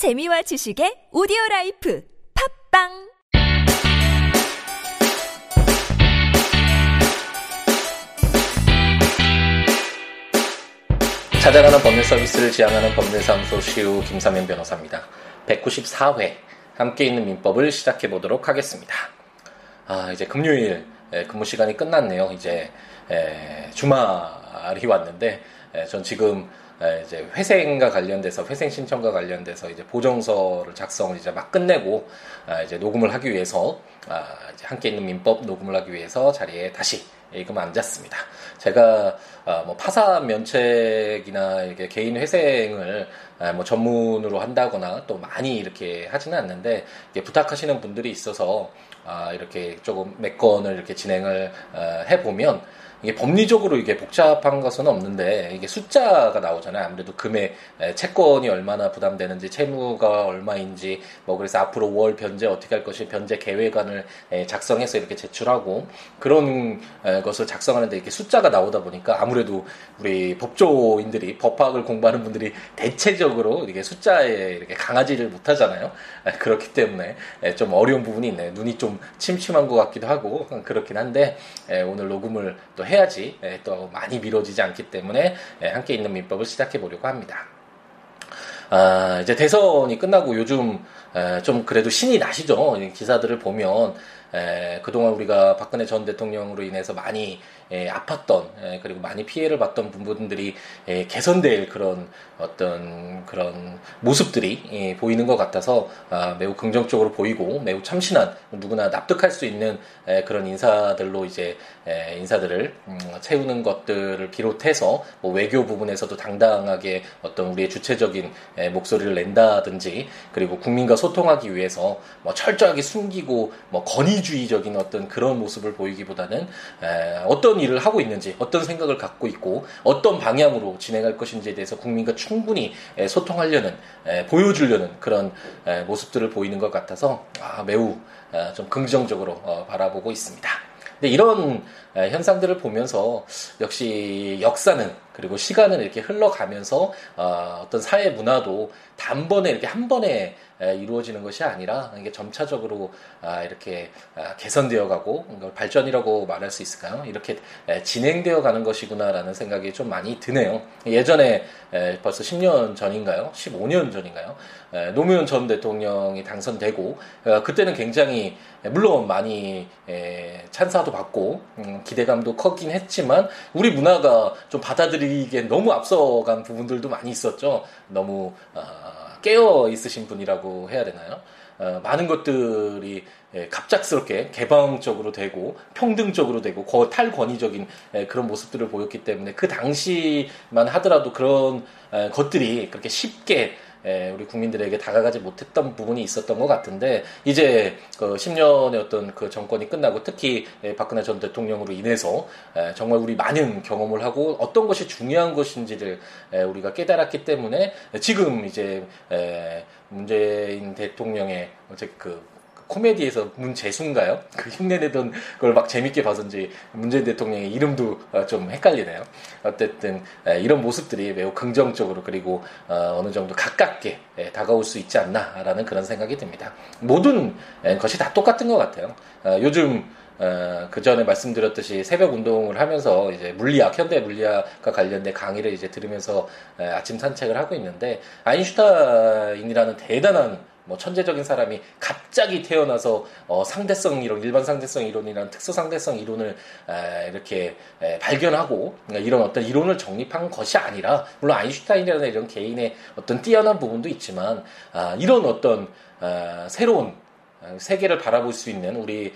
재미와 지식의 오디오 life 팟빵 찾아가는 법률 서비스를 지향하는 법률사무소 시우 김삼연 변호사입니다. 194회 함께 읽는 민법을 시작해 보도록 하겠습니다. 아, 이제 금요일 예, 근무 시간이 끝났네요. 이제 에, 주말이 왔는데 에, 전 지금 에, 이제 회생과 관련돼서 회생 신청과 관련돼서 이제 보정서를 작성을 이제 막 끝내고 아, 이제 녹음을 하기 위해서 아, 함께 있는 민법 녹음을 하기 위해서 자리에 다시 지금 앉았습니다. 제가 아, 뭐 파산 면책이나 이렇게 개인 회생을 아, 뭐 전문으로 한다거나 또 많이 이렇게 하지는 않는데 부탁하시는 분들이 있어서 아, 이렇게 조금 몇 건을 이렇게 진행을 어, 해보면 이게 법리적으로 이게 복잡한 것은 없는데 이게 숫자가 나오잖아요. 아무래도 금액 채권이 얼마나 부담되는지 채무가 얼마인지 뭐 그래서 앞으로 월 변제 어떻게 할 것이 변제 계획안을 작성해서 이렇게 제출하고 그런 것을 작성하는데 이렇게 숫자가 나오다 보니까 아무래도 우리 법조인들이 법학을 공부하는 분들이 대체적으로 이렇게 숫자에 이렇게 강하지를 못하잖아요. 그렇기 때문에 좀 어려운 부분이 있네요. 눈이 좀 침침한 것 같기도 하고 그렇긴 한데 오늘 녹음을 또 해야지 예, 또 많이 미뤄지지 않기 때문에 예, 함께 있는 민법을 시작해 보려고 합니다. 아, 이제 대선이 끝나고 요즘 좀 그래도 신이 나시죠. 기사들을 보면 그동안 우리가 박근혜 전 대통령으로 인해서 많이 예, 아팠던 예, 그리고 많이 피해를 봤던 부분들이 예, 개선될 그런 어떤 그런 모습들이 예, 보이는 것 같아서 아, 매우 긍정적으로 보이고 매우 참신한 누구나 납득할 수 있는 예, 그런 인사들로 이제 예, 인사들을 음, 채우는 것들을 비롯해서 뭐 외교 부분에서도 당당하게 어떤 우리의 주체적인 예, 목소리를 낸다든지 그리고 국민과 소통하기 위해서 뭐 철저하게 숨기고 뭐 권위주의적인 어떤 그런 모습을 보이기보다는 에, 일을 하고 있는지 어떤 생각을 갖고 있고 어떤 방향으로 진행할 것인지에 대해서 국민과 충분히 소통하려는 보여주려는 그런 모습들을 보이는 것 같아서 아, 매우 아, 좀 긍정적으로 어, 바라보고 있습니다. 이런 현상들을 보면서 역시 역사는 그리고 시간은 이렇게 흘러가면서 어, 어떤 사회 문화도 단번에 이렇게 한 번에 이루어지는 것이 아니라 이게 점차적으로 아, 이렇게 아, 개선되어 가고 발전이라고 말할 수 있을까요? 이렇게 진행되어 가는 것이구나라는 생각이 좀 많이 드네요. 예전에 벌써 10년 전인가요? 15년 전인가요? 노무현 전 대통령이 당선되고 어, 그때는 굉장히 물론 많이 찬사도 받고 음, 기대감도 컸긴 했지만 우리 문화가 좀 받아들이기엔 너무 앞서간 부분들도 많이 있었죠. 너무 어, 깨어 있으신 분이라고 해야 되나요? 어, 많은 것들이 예, 갑작스럽게 개방적으로 되고 평등적으로 되고 탈권위적인 예, 그런 모습들을 보였기 때문에 그 당시만 하더라도 그런 에, 것들이 그렇게 쉽게 에, 우리 국민들에게 다가가지 못했던 부분이 있었던 것 같은데 이제 그 10년의 어떤 그 정권이 끝나고 특히 에, 박근혜 전 대통령으로 인해서 에, 정말 우리 많은 경험을 하고 어떤 것이 중요한 것인지를 에, 우리가 깨달았기 때문에 지금 이제 에, 문재인 대통령의 어제 그 코미디에서 문재수인가요? 그 흉내내던 걸 막 재밌게 봐서인지 문재인 대통령의 이름도 어, 좀 헷갈리네요. 어쨌든 이런 모습들이 매우 긍정적으로 그리고 어, 어느 정도 가깝게 다가올 수 있지 않나라는 그런 생각이 듭니다. 모든 것이 다 똑같은 것 같아요. 어, 요즘 그 전에 말씀드렸듯이 새벽 운동을 하면서 이제 물리학, 현대 물리학과 관련된 강의를 이제 들으면서 아침 산책을 하고 있는데 아인슈타인이라는 대단한 뭐 천재적인 사람이 갑자기 태어나서 어 상대성 이론, 일반 상대성 이론이라는 특수 상대성 이론을 에 이렇게 에 발견하고 그러니까 이런 어떤 이론을 정립한 것이 아니라 물론 아인슈타인이라는 이런 개인의 어떤 뛰어난 부분도 있지만 아 이런 어떤 아 새로운 세계를 바라볼 수 있는 우리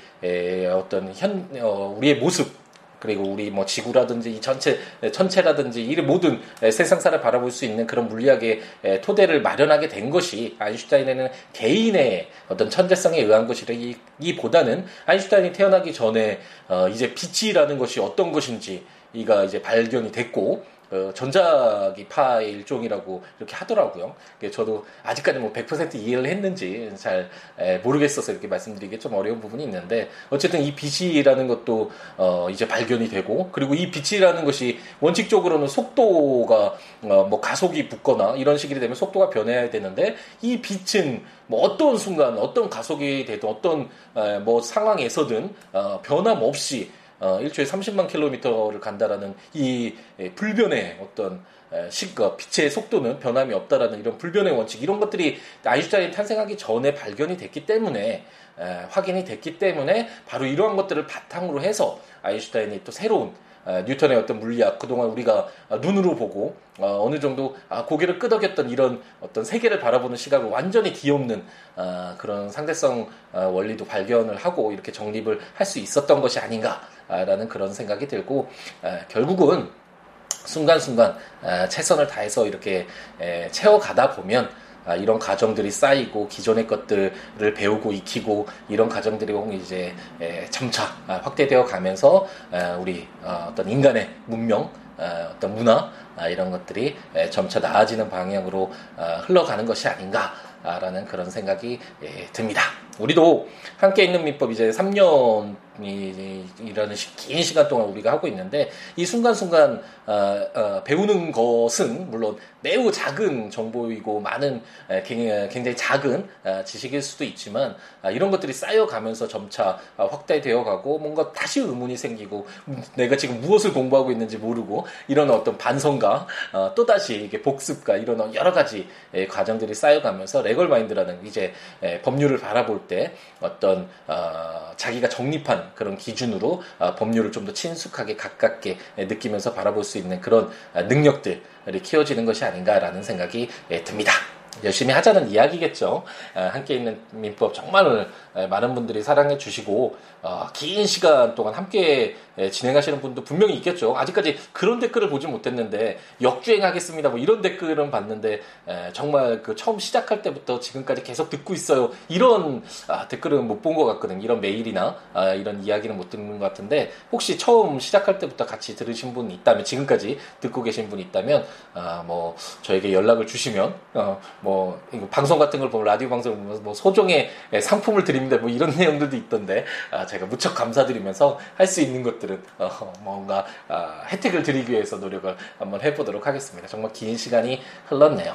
어떤 현 어, 우리의 모습 그리고 우리 뭐 지구라든지 이 전체 천체라든지 이 모든 세상사를 바라볼 수 있는 그런 물리학의 토대를 마련하게 된 것이 아인슈타인에는 개인의 어떤 천재성에 의한 것이라기보다는 아인슈타인이 태어나기 전에 어 이제 빛이라는 것이 어떤 것인지 이가 이제 발견이 됐고 그 전자기파의 일종이라고 이렇게 하더라고요. 저도 아직까지 뭐 100% 이해를 했는지 잘 모르겠어서 이렇게 말씀드리기 좀 어려운 부분이 있는데 어쨌든 이 빛이라는 것도 어 이제 발견이 되고 그리고 이 빛이라는 것이 원칙적으로는 속도가 어 뭐 가속이 붙거나 이런 식이 되면 속도가 변해야 되는데 이 빛은 뭐 어떤 순간 어떤 가속이 되든 어떤 뭐 상황에서든 어 변함없이 어, 일주일에 30만 킬로미터를 간다라는 이 불변의 어떤 시가 빛의 속도는 변함이 없다라는 이런 불변의 원칙 이런 것들이 아인슈타인이 탄생하기 전에 발견이 됐기 때문에 에, 확인이 됐기 때문에 바로 이러한 것들을 바탕으로 해서 아인슈타인이 또 새로운 뉴턴의 어떤 물리학 그동안 우리가 눈으로 보고 어, 느 정도 아, 고개를 끄덕였던 이런 어떤 세계를 바라보는 시각을 완전히 뒤엎는 아, 그런 상대성 아, 원리도 발견을 하고 이렇게 정립을 할 수 있었던 것이 아닌가라는 그런 생각이 들고 결국은 순간순간 최선을 다해서 이렇게 채워가다 보면 아, 이런 과정들이 쌓이고 기존의 것들을 배우고 익히고 이런 과정들이 이제 점차 아, 확대되어 가면서 우리 어, 어떤 인간의 문명 어떤 문화 아, 이런 것들이 점차 나아지는 방향으로 흘러가는 것이 아닌가라는 그런 생각이 예, 듭니다. 우리도 함께 있는 민법 이제 3년 이라는 긴 시간 동안 우리가 하고 있는데 이 순간순간 어, 어, 배우는 것은 물론 매우 작은 정보이고 많은 굉장히 작은 어, 지식일 수도 있지만 아, 이런 것들이 쌓여가면서 점차 확대되어 가고 뭔가 다시 의문이 생기고 내가 지금 무엇을 공부하고 있는지 모르고 이런 어떤 반성과 또다시 복습과 이런 여러 가지 과정들이 쌓여가면서 레걸 마인드라는 이제 법률을 바라볼 때 어떤 자기가 정립한 그런 기준으로 아, 법률을 좀 더 친숙하게 가깝게 느끼면서 바라볼 수 있는 그런 아, 능력들이 키워지는 것이 아닌가라는 생각이 예, 듭니다. 열심히 하자는 이야기겠죠. 아, 함께 있는 민법 정말 많은 분들이 사랑해 주시고 어, 긴 시간 동안 함께 진행하시는 분도 분명히 있겠죠. 아직까지 그런 댓글을 보지 못했는데 역주행하겠습니다. 뭐 이런 댓글은 봤는데 정말 그 처음 시작할 때부터 지금까지 계속 듣고 있어요. 이런 아, 댓글은 못 본 것 같거든요. 이런 메일이나 아, 이런 이야기는 못 듣는 것 같은데 혹시 처음 시작할 때부터 같이 들으신 분 있다면 지금까지 듣고 계신 분 있다면 뭐 저에게 연락을 주시면 어, 뭐 방송 같은 걸 보면 라디오 방송을 보면서 뭐 소정의 상품을 드립니다. 뭐 이런 내용들도 있던데 아, 제가 무척 감사드리면서 할 수 있는 것들 은 어, 뭔가 아, 혜택을 드리기 위해서 노력을 한번 해보도록 하겠습니다. 정말 긴 시간이 흘렀네요.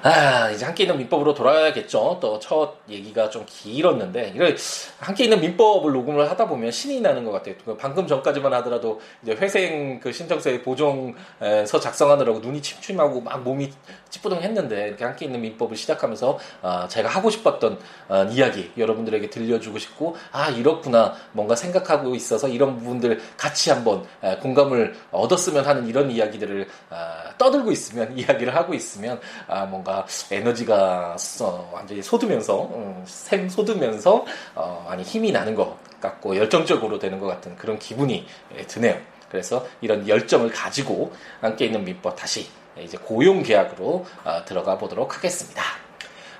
아, 이제 함께 있는 민법으로 돌아가야겠죠. 또 첫 얘기가 좀 길었는데, 이걸 함께 있는 민법을 녹음을 하다 보면 신이 나는 것 같아요. 그 방금 전까지만 하더라도 이제 회생 그 신청서의 보정서 작성하느라고 눈이 침침하고 막 몸이 찌뿌둥 했는데, 이렇게 함께 있는 민법을 시작하면서, 아, 제가 하고 싶었던 아, 이야기 여러분들에게 들려주고 싶고, 아, 이렇구나. 뭔가 생각하고 있어서 이런 부분들 같이 한번 아, 공감을 얻었으면 하는 이런 이야기들을 아, 떠들고 있으면, 이야기를 하고 있으면, 아, 뭔가 에너지가 어, 완전히 솟으면서 음, 샘 솟으면서 어, 많이 힘이 나는 것 같고 열정적으로 되는 것 같은 그런 기분이 예, 드네요. 그래서 이런 열정을 가지고 함께 있는 민법 다시 이제 고용 계약으로 어, 들어가 보도록 하겠습니다.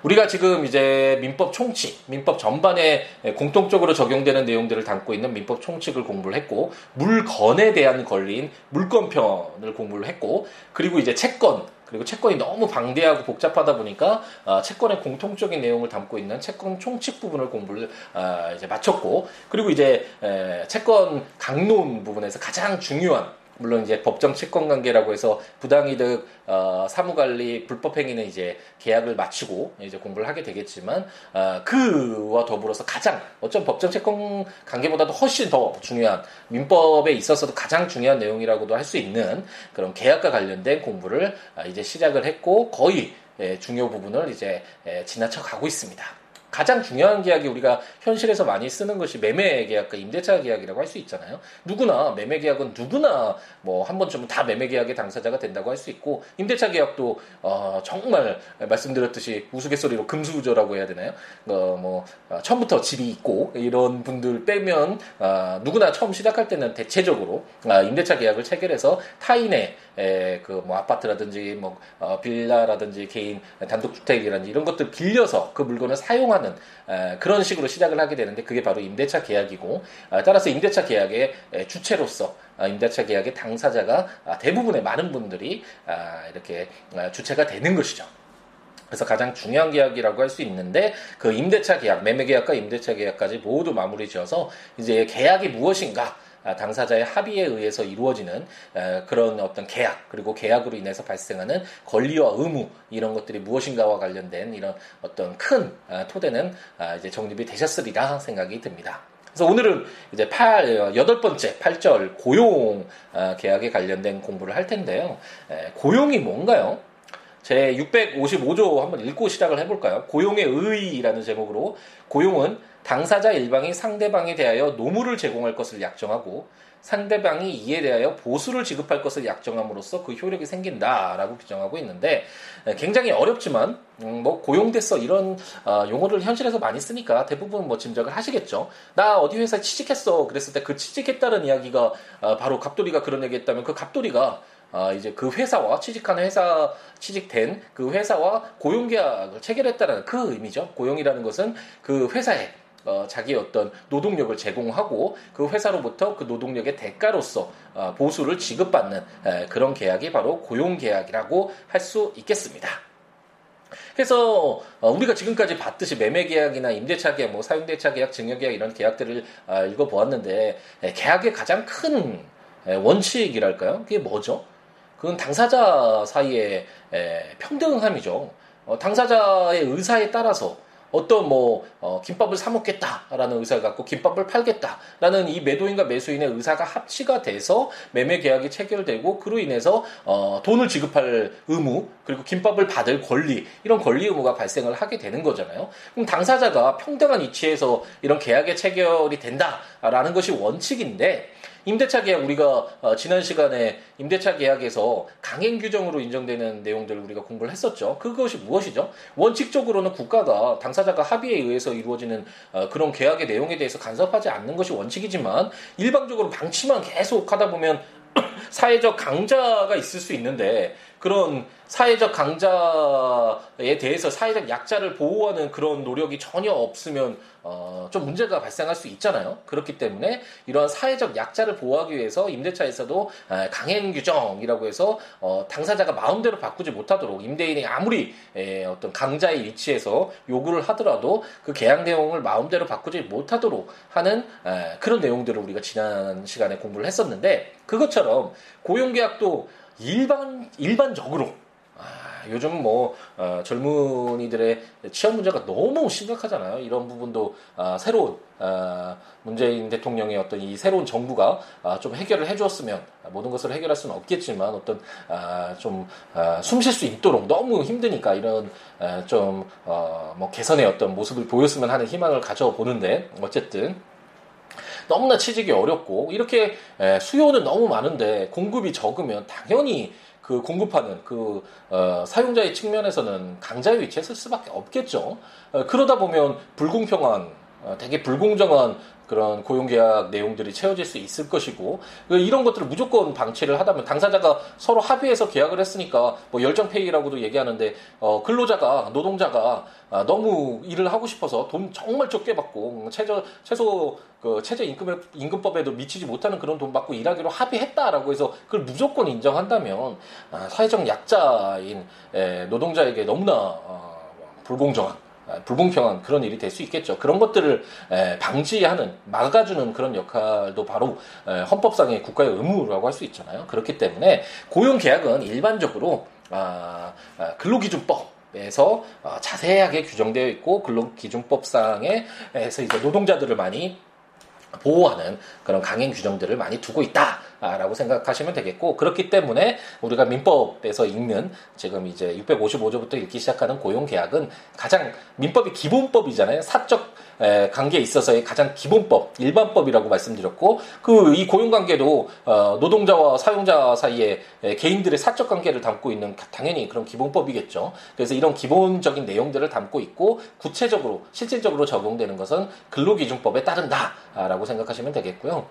우리가 지금 이제 민법 총칙, 민법 전반에 공통적으로 적용되는 내용들을 담고 있는 민법 총칙을 공부를 했고, 물건에 대한 권리인 물건편을 공부를 했고, 그리고 이제 채권, 그리고 채권이 너무 방대하고 복잡하다 보니까 어, 채권의 공통적인 내용을 담고 있는 채권 총칙 부분을 공부를 어, 이제 마쳤고 그리고 이제 에, 채권 강론 부분에서 가장 중요한 물론 이제 법정 채권 관계라고 해서 부당이득, 어, 사무관리, 불법행위는 이제 계약을 마치고 이제 공부를 하게 되겠지만 어, 그와 더불어서 가장 어쩜 법정 채권 관계보다도 훨씬 더 중요한 민법에 있어서도 가장 중요한 내용이라고도 할 수 있는 그런 계약과 관련된 공부를 어, 이제 시작을 했고 거의 예, 중요 부분을 이제 예, 지나쳐 가고 있습니다. 가장 중요한 계약이 우리가 현실에서 많이 쓰는 것이 매매 계약과 임대차 계약이라고 할 수 있잖아요. 누구나 매매 계약은 누구나 뭐 한 번쯤은 다 매매 계약의 당사자가 된다고 할 수 있고 임대차 계약도 어 정말 말씀드렸듯이 우스갯소리로 금수저라고 해야 되나요? 어뭐 어, 처음부터 집이 있고 이런 분들 빼면 어 누구나 처음 시작할 때는 대체적으로 어 임대차 계약을 체결해서 타인의 그 뭐 아파트라든지 뭐 어, 빌라라든지 개인 단독주택이라든지 이런 것들 빌려서 그 물건을 사용하는 그런 식으로 시작을 하게 되는데 그게 바로 임대차 계약이고 아, 따라서 임대차 계약의 주체로서 아, 임대차 계약의 당사자가 아, 대부분의 많은 분들이 이렇게 주체가 되는 것이죠. 그래서 가장 중요한 계약이라고 할 수 있는데 그 임대차 계약, 매매 계약과 임대차 계약까지 모두 마무리 지어서 이제 계약이 무엇인가 아, 당사자의 합의에 의해서 이루어지는 그런 어떤 계약 그리고 계약으로 인해서 발생하는 권리와 의무 이런 것들이 무엇인가와 관련된 이런 어떤 큰 아, 토대는 아, 이제 정립이 되셨으리라 생각이 듭니다. 그래서 오늘은 이제 8, 여덟 번째 8절 고용 계약에 관련된 공부를 할 텐데요. 고용이 뭔가요? 제 655조 한번 읽고 시작을 해볼까요? 고용의 의의라는 제목으로 고용은 당사자 일방이 상대방에 대하여 노무를 제공할 것을 약정하고 상대방이 이에 대하여 보수를 지급할 것을 약정함으로써 그 효력이 생긴다라고 규정하고 있는데 굉장히 어렵지만 음, 뭐 고용됐어 이런 어, 용어를 현실에서 많이 쓰니까 대부분 뭐 짐작을 하시겠죠. 나 어디 회사에 취직했어 그랬을 때 그 취직했다는 이야기가 어, 바로 갑돌이가 그런 얘기했다면 그 갑돌이가 아, 이제 그 회사와 취직한 회사, 취직된 그 회사와 고용 계약을 체결했다는 그 의미죠. 고용이라는 것은 그 회사에 어, 자기의 어떤 노동력을 제공하고 그 회사로부터 그 노동력의 대가로서 어, 보수를 지급받는 에, 그런 계약이 바로 고용 계약이라고 할 수 있겠습니다. 그래서 어, 우리가 지금까지 봤듯이 매매 계약이나 임대차 계약, 뭐 사용대차 계약, 증여 계약 이런 계약들을 아, 읽어보았는데 계약의 가장 큰 원칙이랄까요? 그게 뭐죠? 그건 당사자 사이의 평등함이죠. 어, 당사자의 의사에 따라서 어떤 뭐 어, 김밥을 사 먹겠다라는 의사를 갖고 김밥을 팔겠다라는 이 매도인과 매수인의 의사가 합치가 돼서 매매 계약이 체결되고 그로 인해서 어, 돈을 지급할 의무 그리고 김밥을 받을 권리 이런 권리 의무가 발생을 하게 되는 거잖아요. 그럼 당사자가 평등한 위치에서 이런 계약의 체결이 된다라는 것이 원칙인데 임대차 계약 우리가 어, 지난 시간에 임대차 계약에서 강행 규정으로 인정되는 내용들을 우리가 공부를 했었죠. 그것이 무엇이죠? 원칙적으로는 국가가 당사자가 합의에 의해서 이루어지는 어, 그런 계약의 내용에 대해서 간섭하지 않는 것이 원칙이지만 일방적으로 방치만 계속 하다 보면 사회적 강자가 있을 수 있는데 그런 사회적 강자에 대해서 사회적 약자를 보호하는 그런 노력이 전혀 없으면 어, 좀 문제가 발생할 수 있잖아요. 그렇기 때문에 이러한 사회적 약자를 보호하기 위해서 임대차에서도 강행 규정이라고 해서 어, 당사자가 마음대로 바꾸지 못하도록 임대인이 아무리 에, 어떤 강자의 위치에서 요구를 하더라도 그 계약 내용을 마음대로 바꾸지 못하도록 하는 에, 그런 내용들을 우리가 지난 시간에 공부를 했었는데 그것처럼 고용계약도 일반 일반적으로 요즘 뭐 어, 젊은이들의 취업 문제가 너무 심각하잖아요. 이런 부분도 어, 새로운 어, 문재인 대통령의 어떤 이 새로운 정부가 어, 좀 해결을 해주었으면 모든 것을 해결할 수는 없겠지만 어떤 어, 좀숨 쉴 수 있도록 너무 힘드니까 이런 어, 좀뭐 개선의 어떤 모습을 보였으면 하는 희망을 가져보는데 어쨌든 너무나 취직이 어렵고 이렇게 수요는 너무 많은데 공급이 적으면 당연히 그 공급하는 그 어, 사용자의 측면에서는 강자의 위치에 설 수밖에 없겠죠. 어, 그러다 보면 불공평한 어, 되게 불공정한 그런 고용계약 내용들이 채워질 수 있을 것이고 그 이런 것들을 무조건 방치를 하다면 당사자가 서로 합의해서 계약을 했으니까 뭐 열정페이라고도 얘기하는데 어, 근로자가 노동자가 아, 너무 일을 하고 싶어서 돈 정말 적게 받고 최저 최소 그 최저 임금 임금법에도 미치지 못하는 그런 돈 받고 일하기로 합의했다라고 해서 그걸 무조건 인정한다면 아, 사회적 약자인 에, 노동자에게 너무나 어, 불공정한 아, 불공평한 그런 일이 될 수 있겠죠. 그런 것들을 방지하는 막아주는 그런 역할도 바로 헌법상의 국가의 의무라고 할 수 있잖아요. 그렇기 때문에 고용 계약은 일반적으로 아, 근로기준법 에서 어, 자세하게 규정되어 있고 근로기준법상에서 이제 노동자들을 많이 보호하는 그런 강행 규정들을 많이 두고 있다 라고 생각하시면 되겠고 그렇기 때문에 우리가 민법에서 읽는 지금 이제 655조부터 읽기 시작하는 고용 계약은 가장 민법이 기본법이잖아요. 사적 관계에 있어서의 가장 기본법, 일반법이라고 말씀드렸고 그 이 고용 관계도 어, 노동자와 사용자 사이에 개인들의 사적 관계를 담고 있는 당연히 그런 기본법이겠죠. 그래서 이런 기본적인 내용들을 담고 있고 구체적으로 실질적으로 적용되는 것은 근로기준법에 따른다라고 생각하시면 되겠고요.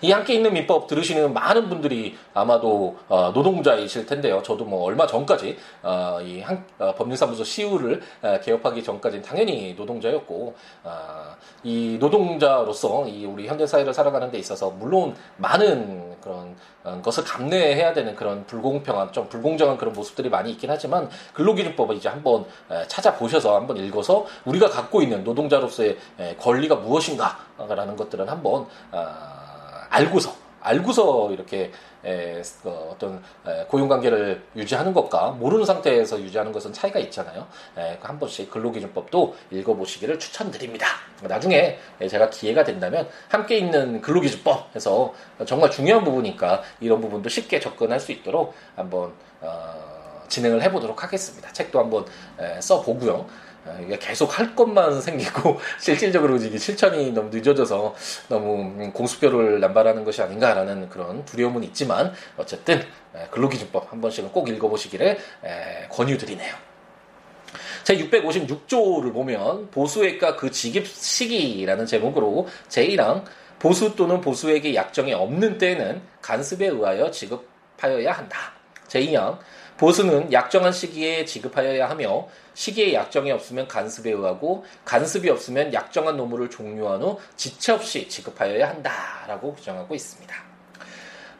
이 함께 있는 민법 들으시는 많은 분들이 아마도 어, 노동자이실 텐데요. 저도 뭐 얼마 전까지 어, 이 한, 어, 법률사무소 시우를 어, 개업하기 전까지는 당연히 노동자였고 어, 이 노동자로서 이 우리 현대 사회를 살아가는 데 있어서 물론 많은 그런 어, 것을 감내해야 되는 그런 불공평한 좀 불공정한 그런 모습들이 많이 있긴 하지만 근로기준법을 이제 한번 찾아보셔서 한번 읽어서 우리가 갖고 있는 노동자로서의 권리가 무엇인가라는 것들은 한번 알고서 알고서 이렇게 에, 그 어떤 에, 고용 관계를 유지하는 것과 모르는 상태에서 유지하는 것은 차이가 있잖아요. 에, 그한 번씩 근로기준법도 읽어보시기를 추천드립니다. 나중에 제가 기회가 된다면 함께 있는 근로기준법에서 정말 중요한 부분이니까 이런 부분도 쉽게 접근할 수 있도록 한번 어, 진행을 해보도록 하겠습니다. 책도 한번 써보고요. 아, 계속 할 것만 생기고 실질적으로 이게 실천이 너무 늦어져서 너무 공수표를 남발하는 것이 아닌가라는 그런 두려움은 있지만 어쨌든 근로기준법 한 번씩은 꼭 읽어보시기를 권유드리네요. 제 656조를 보면 보수액과 그 지급 시기라는 제목으로 제1항 보수 또는 보수액의 약정이 없는 때에는 간습에 의하여 지급하여야 한다. 제2항 보수는 약정한 시기에 지급하여야 하며 시기에 약정이 없으면 간습에 의하고 간습이 없으면 약정한 노무를 종료한 후 지체 없이 지급하여야 한다라고 규정하고 있습니다.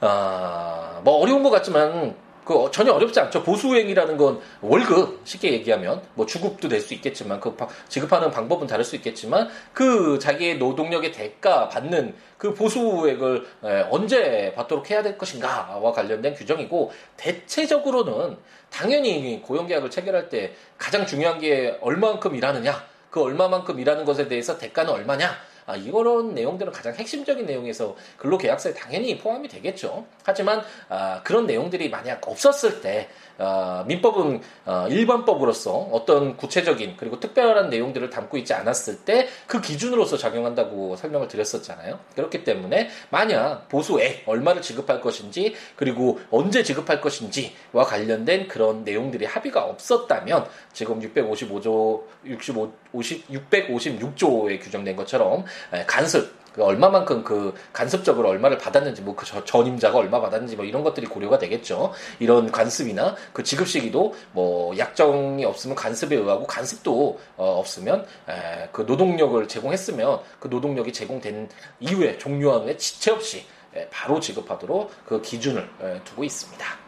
아, 뭐 어려운 것 같지만 그 전혀 어렵지 않죠. 보수행위라는 건 월급 쉽게 얘기하면 뭐 주급도 될수 있겠지만 그 지급하는 방법은 다를 수 있겠지만 그 자기의 노동력의 대가 받는 그 보수액을 언제 받도록 해야 될 것인가와 관련된 규정이고 대체적으로는 당연히 고용계약을 체결할 때 가장 중요한 게 얼마만큼 일하느냐 그 얼마만큼 일하는 것에 대해서 대가는 얼마냐 아, 이런 내용들은 가장 핵심적인 내용에서 근로계약서에 당연히 포함이 되겠죠. 하지만 아, 그런 내용들이 만약 없었을 때 어, 민법은 어, 일반법으로서 어떤 구체적인 그리고 특별한 내용들을 담고 있지 않았을 때 그 기준으로서 작용한다고 설명을 드렸었잖아요. 그렇기 때문에 만약 보수액 얼마를 지급할 것인지 그리고 언제 지급할 것인지와 관련된 그런 내용들이 합의가 없었다면 지금 655조 65 50, 656조에 규정된 것처럼 간섭 그 얼마만큼 그 간섭적으로 얼마를 받았는지 뭐 그 전임자가 얼마 받았는지 뭐 이런 것들이 고려가 되겠죠. 이런 관습이나 그 지급 시기도 뭐 약정이 없으면 간습에 의하고 간습도 어, 없으면 에, 그 노동력을 제공했으면 그 노동력이 제공된 이후에 종료한 후에 지체 없이 에, 바로 지급하도록 그 기준을 에, 두고 있습니다.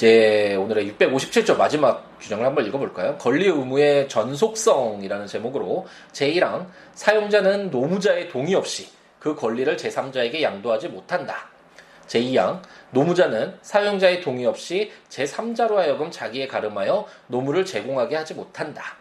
제 오늘의 657조 마지막 규정을 한번 읽어볼까요? 권리 의무의 전속성이라는 제목으로 제1항 사용자는 노무자의 동의 없이 그 권리를 제3자에게 양도하지 못한다. 제2항 노무자는 사용자의 동의 없이 제3자로 하여금 자기에 가름하여 노무를 제공하게 하지 못한다.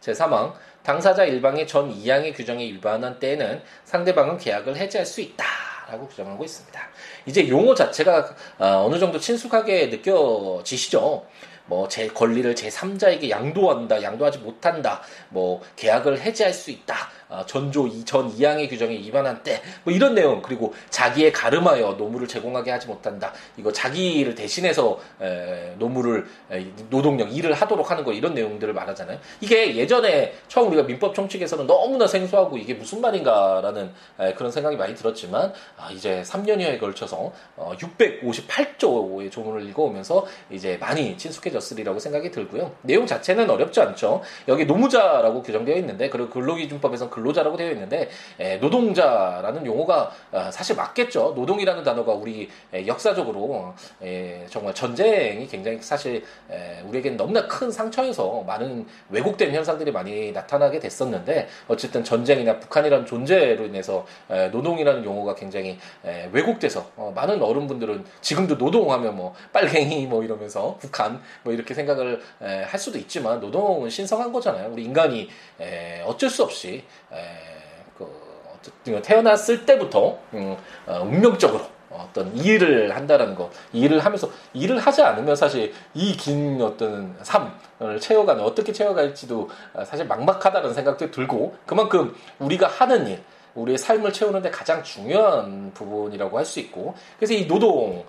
제3항 당사자 일방의 전 2항의 규정에 위반한 때에는 상대방은 계약을 해지할 수 있다. 라고 규정하고 있습니다. 이제 용어 자체가 어, 어느 정도 친숙하게 느껴지시죠? 뭐 제 권리를 제 3자에게 양도한다, 양도하지 못한다, 뭐 계약을 해지할 수 있다, 어, 전조 전 2항의 규정에 위반한 때, 뭐 이런 내용, 그리고 자기의 가름하여 노무를 제공하게 하지 못한다. 이거 자기를 대신해서 에, 노무를, 에, 노동력, 일을 하도록 하는 거, 이런 내용들을 말하잖아요. 이게 예전에 처음 우리가 민법 총칙에서는 너무나 생소하고 이게 무슨 말인가라는 에, 그런 생각이 많이 들었지만, 아, 이제 3년여에 걸쳐서 어, 658조의 조문을 읽어오면서 이제 많이 친숙해졌 으리라고 생각이 들고요. 내용 자체는 어렵지 않죠. 여기 노무자라고 규정되어 있는데, 그리고 근로기준법에서는 근로자라고 되어 있는데 에, 노동자라는 용어가 아, 사실 맞겠죠. 노동이라는 단어가 우리 에, 역사적으로 에, 정말 전쟁이 굉장히 사실 우리에게는 너무나 큰 상처여서 많은 왜곡된 현상들이 많이 나타나게 됐었는데 어쨌든 전쟁이나 북한이라는 존재로 인해서 노동이라는 용어가 굉장히 왜곡돼서 어, 많은 어른분들은 지금도 노동하면 뭐 빨갱이 뭐 이러면서 북한 뭐 이렇게 생각을 할 수도 있지만 노동은 신성한 거잖아요. 우리 인간이 어쩔 수 없이 그 태어났을 때부터 음, 어, 운명적으로 어떤 일을 한다는 거, 일을 하면서 일을 하지 않으면 사실 이 긴 어떤 삶을 채워가는 어떻게 채워갈지도 사실 막막하다는 생각도 들고 그만큼 우리가 하는 일, 우리의 삶을 채우는데 가장 중요한 부분이라고 할 수 있고 그래서 이 노동은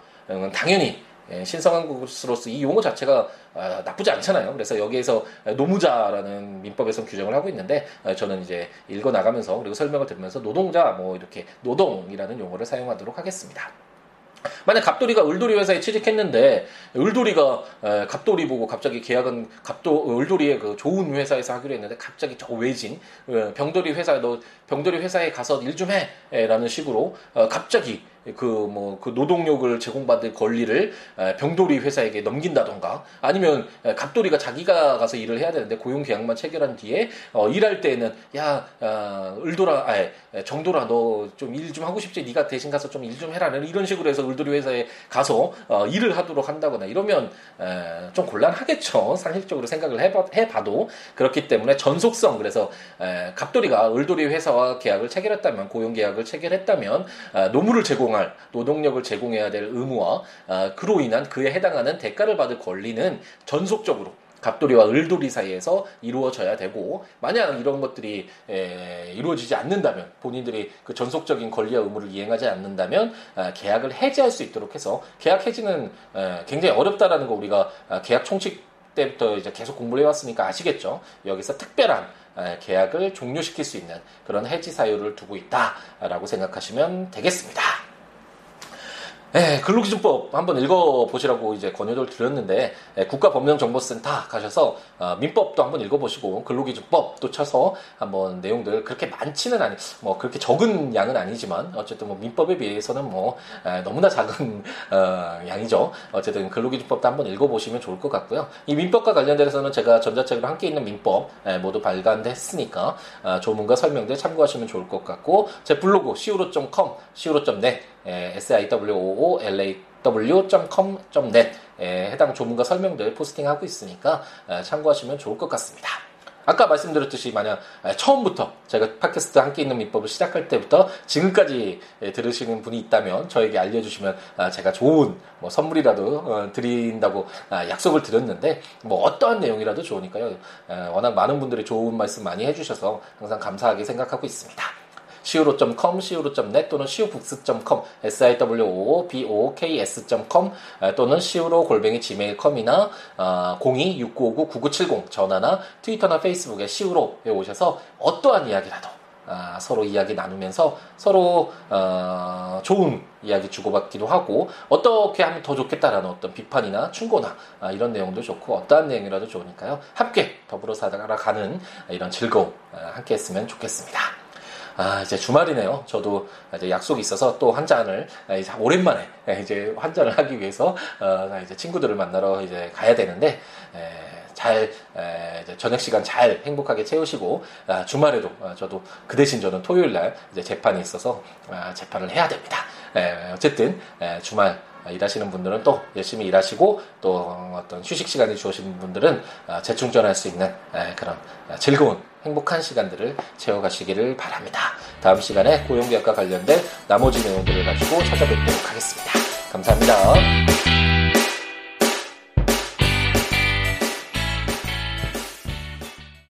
당연히 예, 신성한 것으로서 이 용어 자체가 아, 나쁘지 않잖아요. 그래서 여기에서 노무자라는 민법에서 규정을 하고 있는데 아, 저는 이제 읽어 나가면서 그리고 설명을 들으면서 노동자 뭐 이렇게 노동이라는 용어를 사용하도록 하겠습니다. 만약 갑돌이가 을돌이 회사에 취직했는데 을돌이가 갑돌이 보고 갑자기 계약은 갑도 을돌이의 그 좋은 회사에서 하기로 했는데 갑자기 저 외진 어, 병돌이 회사 너 병돌이 회사에 가서 일 좀 해라는 식으로 어, 갑자기 그 뭐그 뭐, 그 노동력을 제공받을 권리를 병돌이 회사에게 넘긴다던가 아니면 갑돌이가 자기가 가서 일을 해야 되는데 고용 계약만 체결한 뒤에 어, 일할 때는 야 어, 을돌아 아 정돌아 너 좀 일좀 하고 싶지? 네가 대신 가서 좀일좀 해라. 이런 식으로 해서 을돌이 회사에 가서 어, 일을 하도록 한다거나 이러면 에, 좀 곤란하겠죠. 상식적으로 생각을 해봐, 해봐도. 그렇기 때문에 전속성 그래서 에, 갑돌이가 을돌이 회사와 계약을 체결했다면 고용 계약을 체결했다면 아, 노무를 제공 제공할 노동력을 제공해야 될 의무와 아, 그로 인한 그에 해당하는 대가를 받을 권리는 전속적으로 갑돌이와 을돌이 사이에서 이루어져야 되고 만약 이런 것들이 에, 이루어지지 않는다면 본인들이 그 전속적인 권리와 의무를 이행하지 않는다면 아, 계약을 해지할 수 있도록 해서 계약 해지는 에, 굉장히 어렵다라는 거 우리가 아, 계약 총칙 때부터 이제 계속 공부를 해왔으니까 아시겠죠. 여기서 특별한 계약을 종료시킬 수 있는 그런 해지 사유를 두고 있다라고 생각하시면 되겠습니다. 예, 근로기준법 한번 읽어보시라고 이제 권유를 드렸는데 예, 국가법령정보센터 가셔서 어, 민법도 한번 읽어보시고 근로기준법도 쳐서 한번 내용들 그렇게 많지는 아니 뭐 그렇게 적은 양은 아니지만 어쨌든 뭐 민법에 비해서는 뭐 예, 너무나 작은 어, 양이죠. 어쨌든 근로기준법도 한번 읽어보시면 좋을 것 같고요. 이 민법과 관련돼서는 제가 전자책으로 함께 있는 민법 예, 모두 발간했으니까 어, 조문과 설명들 참고하시면 좋을 것 같고 제 블로그 siwo.com, siwo.net siwoolaw.com.net 해당 조문과 설명들 포스팅하고 있으니까 참고하시면 좋을 것 같습니다. 아까 말씀드렸듯이 만약 처음부터 제가 팟캐스트 함께 있는 민법을 시작할 때부터 지금까지 들으시는 분이 있다면 저에게 알려주시면 아, 제가 좋은 뭐 선물이라도 어, 드린다고 아, 약속을 드렸는데 뭐 어떠한 내용이라도 좋으니까요. 워낙 많은 분들이 좋은 말씀 많이 해주셔서 항상 감사하게 생각하고 있습니다. siwo.com, siwo.net 또는 siwobooks.com, siwoboks.com 또는 siwo 골뱅이 gmail.com이나 어, 02-6959-9970 전화나 트위터나 페이스북에 siwo에 오셔서 어떠한 이야기라도 아, 서로 이야기 나누면서 서로 어, 좋은 이야기 주고받기도 하고 어떻게 하면 더 좋겠다라는 어떤 비판이나 충고나 아, 이런 내용도 좋고 어떠한 내용이라도 좋으니까요 함께 더불어 살아가는 이런 즐거움 아, 함께 했으면 좋겠습니다. 아, 이제 주말이네요. 저도 이제 약속이 있어서 또 한 잔을 이제 오랜만에 이제 한 잔을 하기 위해서 어, 이제 친구들을 만나러 이제 가야 되는데 에, 잘 에, 저녁 시간 잘 행복하게 채우시고 아, 주말에도 아, 저도 그 대신 저는 토요일 날 이제 재판이 있어서 아, 재판을 해야 됩니다. 에, 어쨌든 에, 주말 일하시는 분들은 또 열심히 일하시고 또 어떤 휴식 시간이 주어진 분들은 아, 재충전할 수 있는 그런 즐거운 행복한 시간들을 채워가시기를 바랍니다. 다음 시간에 고용계약과 관련된 나머지 내용들을 가지고 찾아뵙도록 하겠습니다. 감사합니다.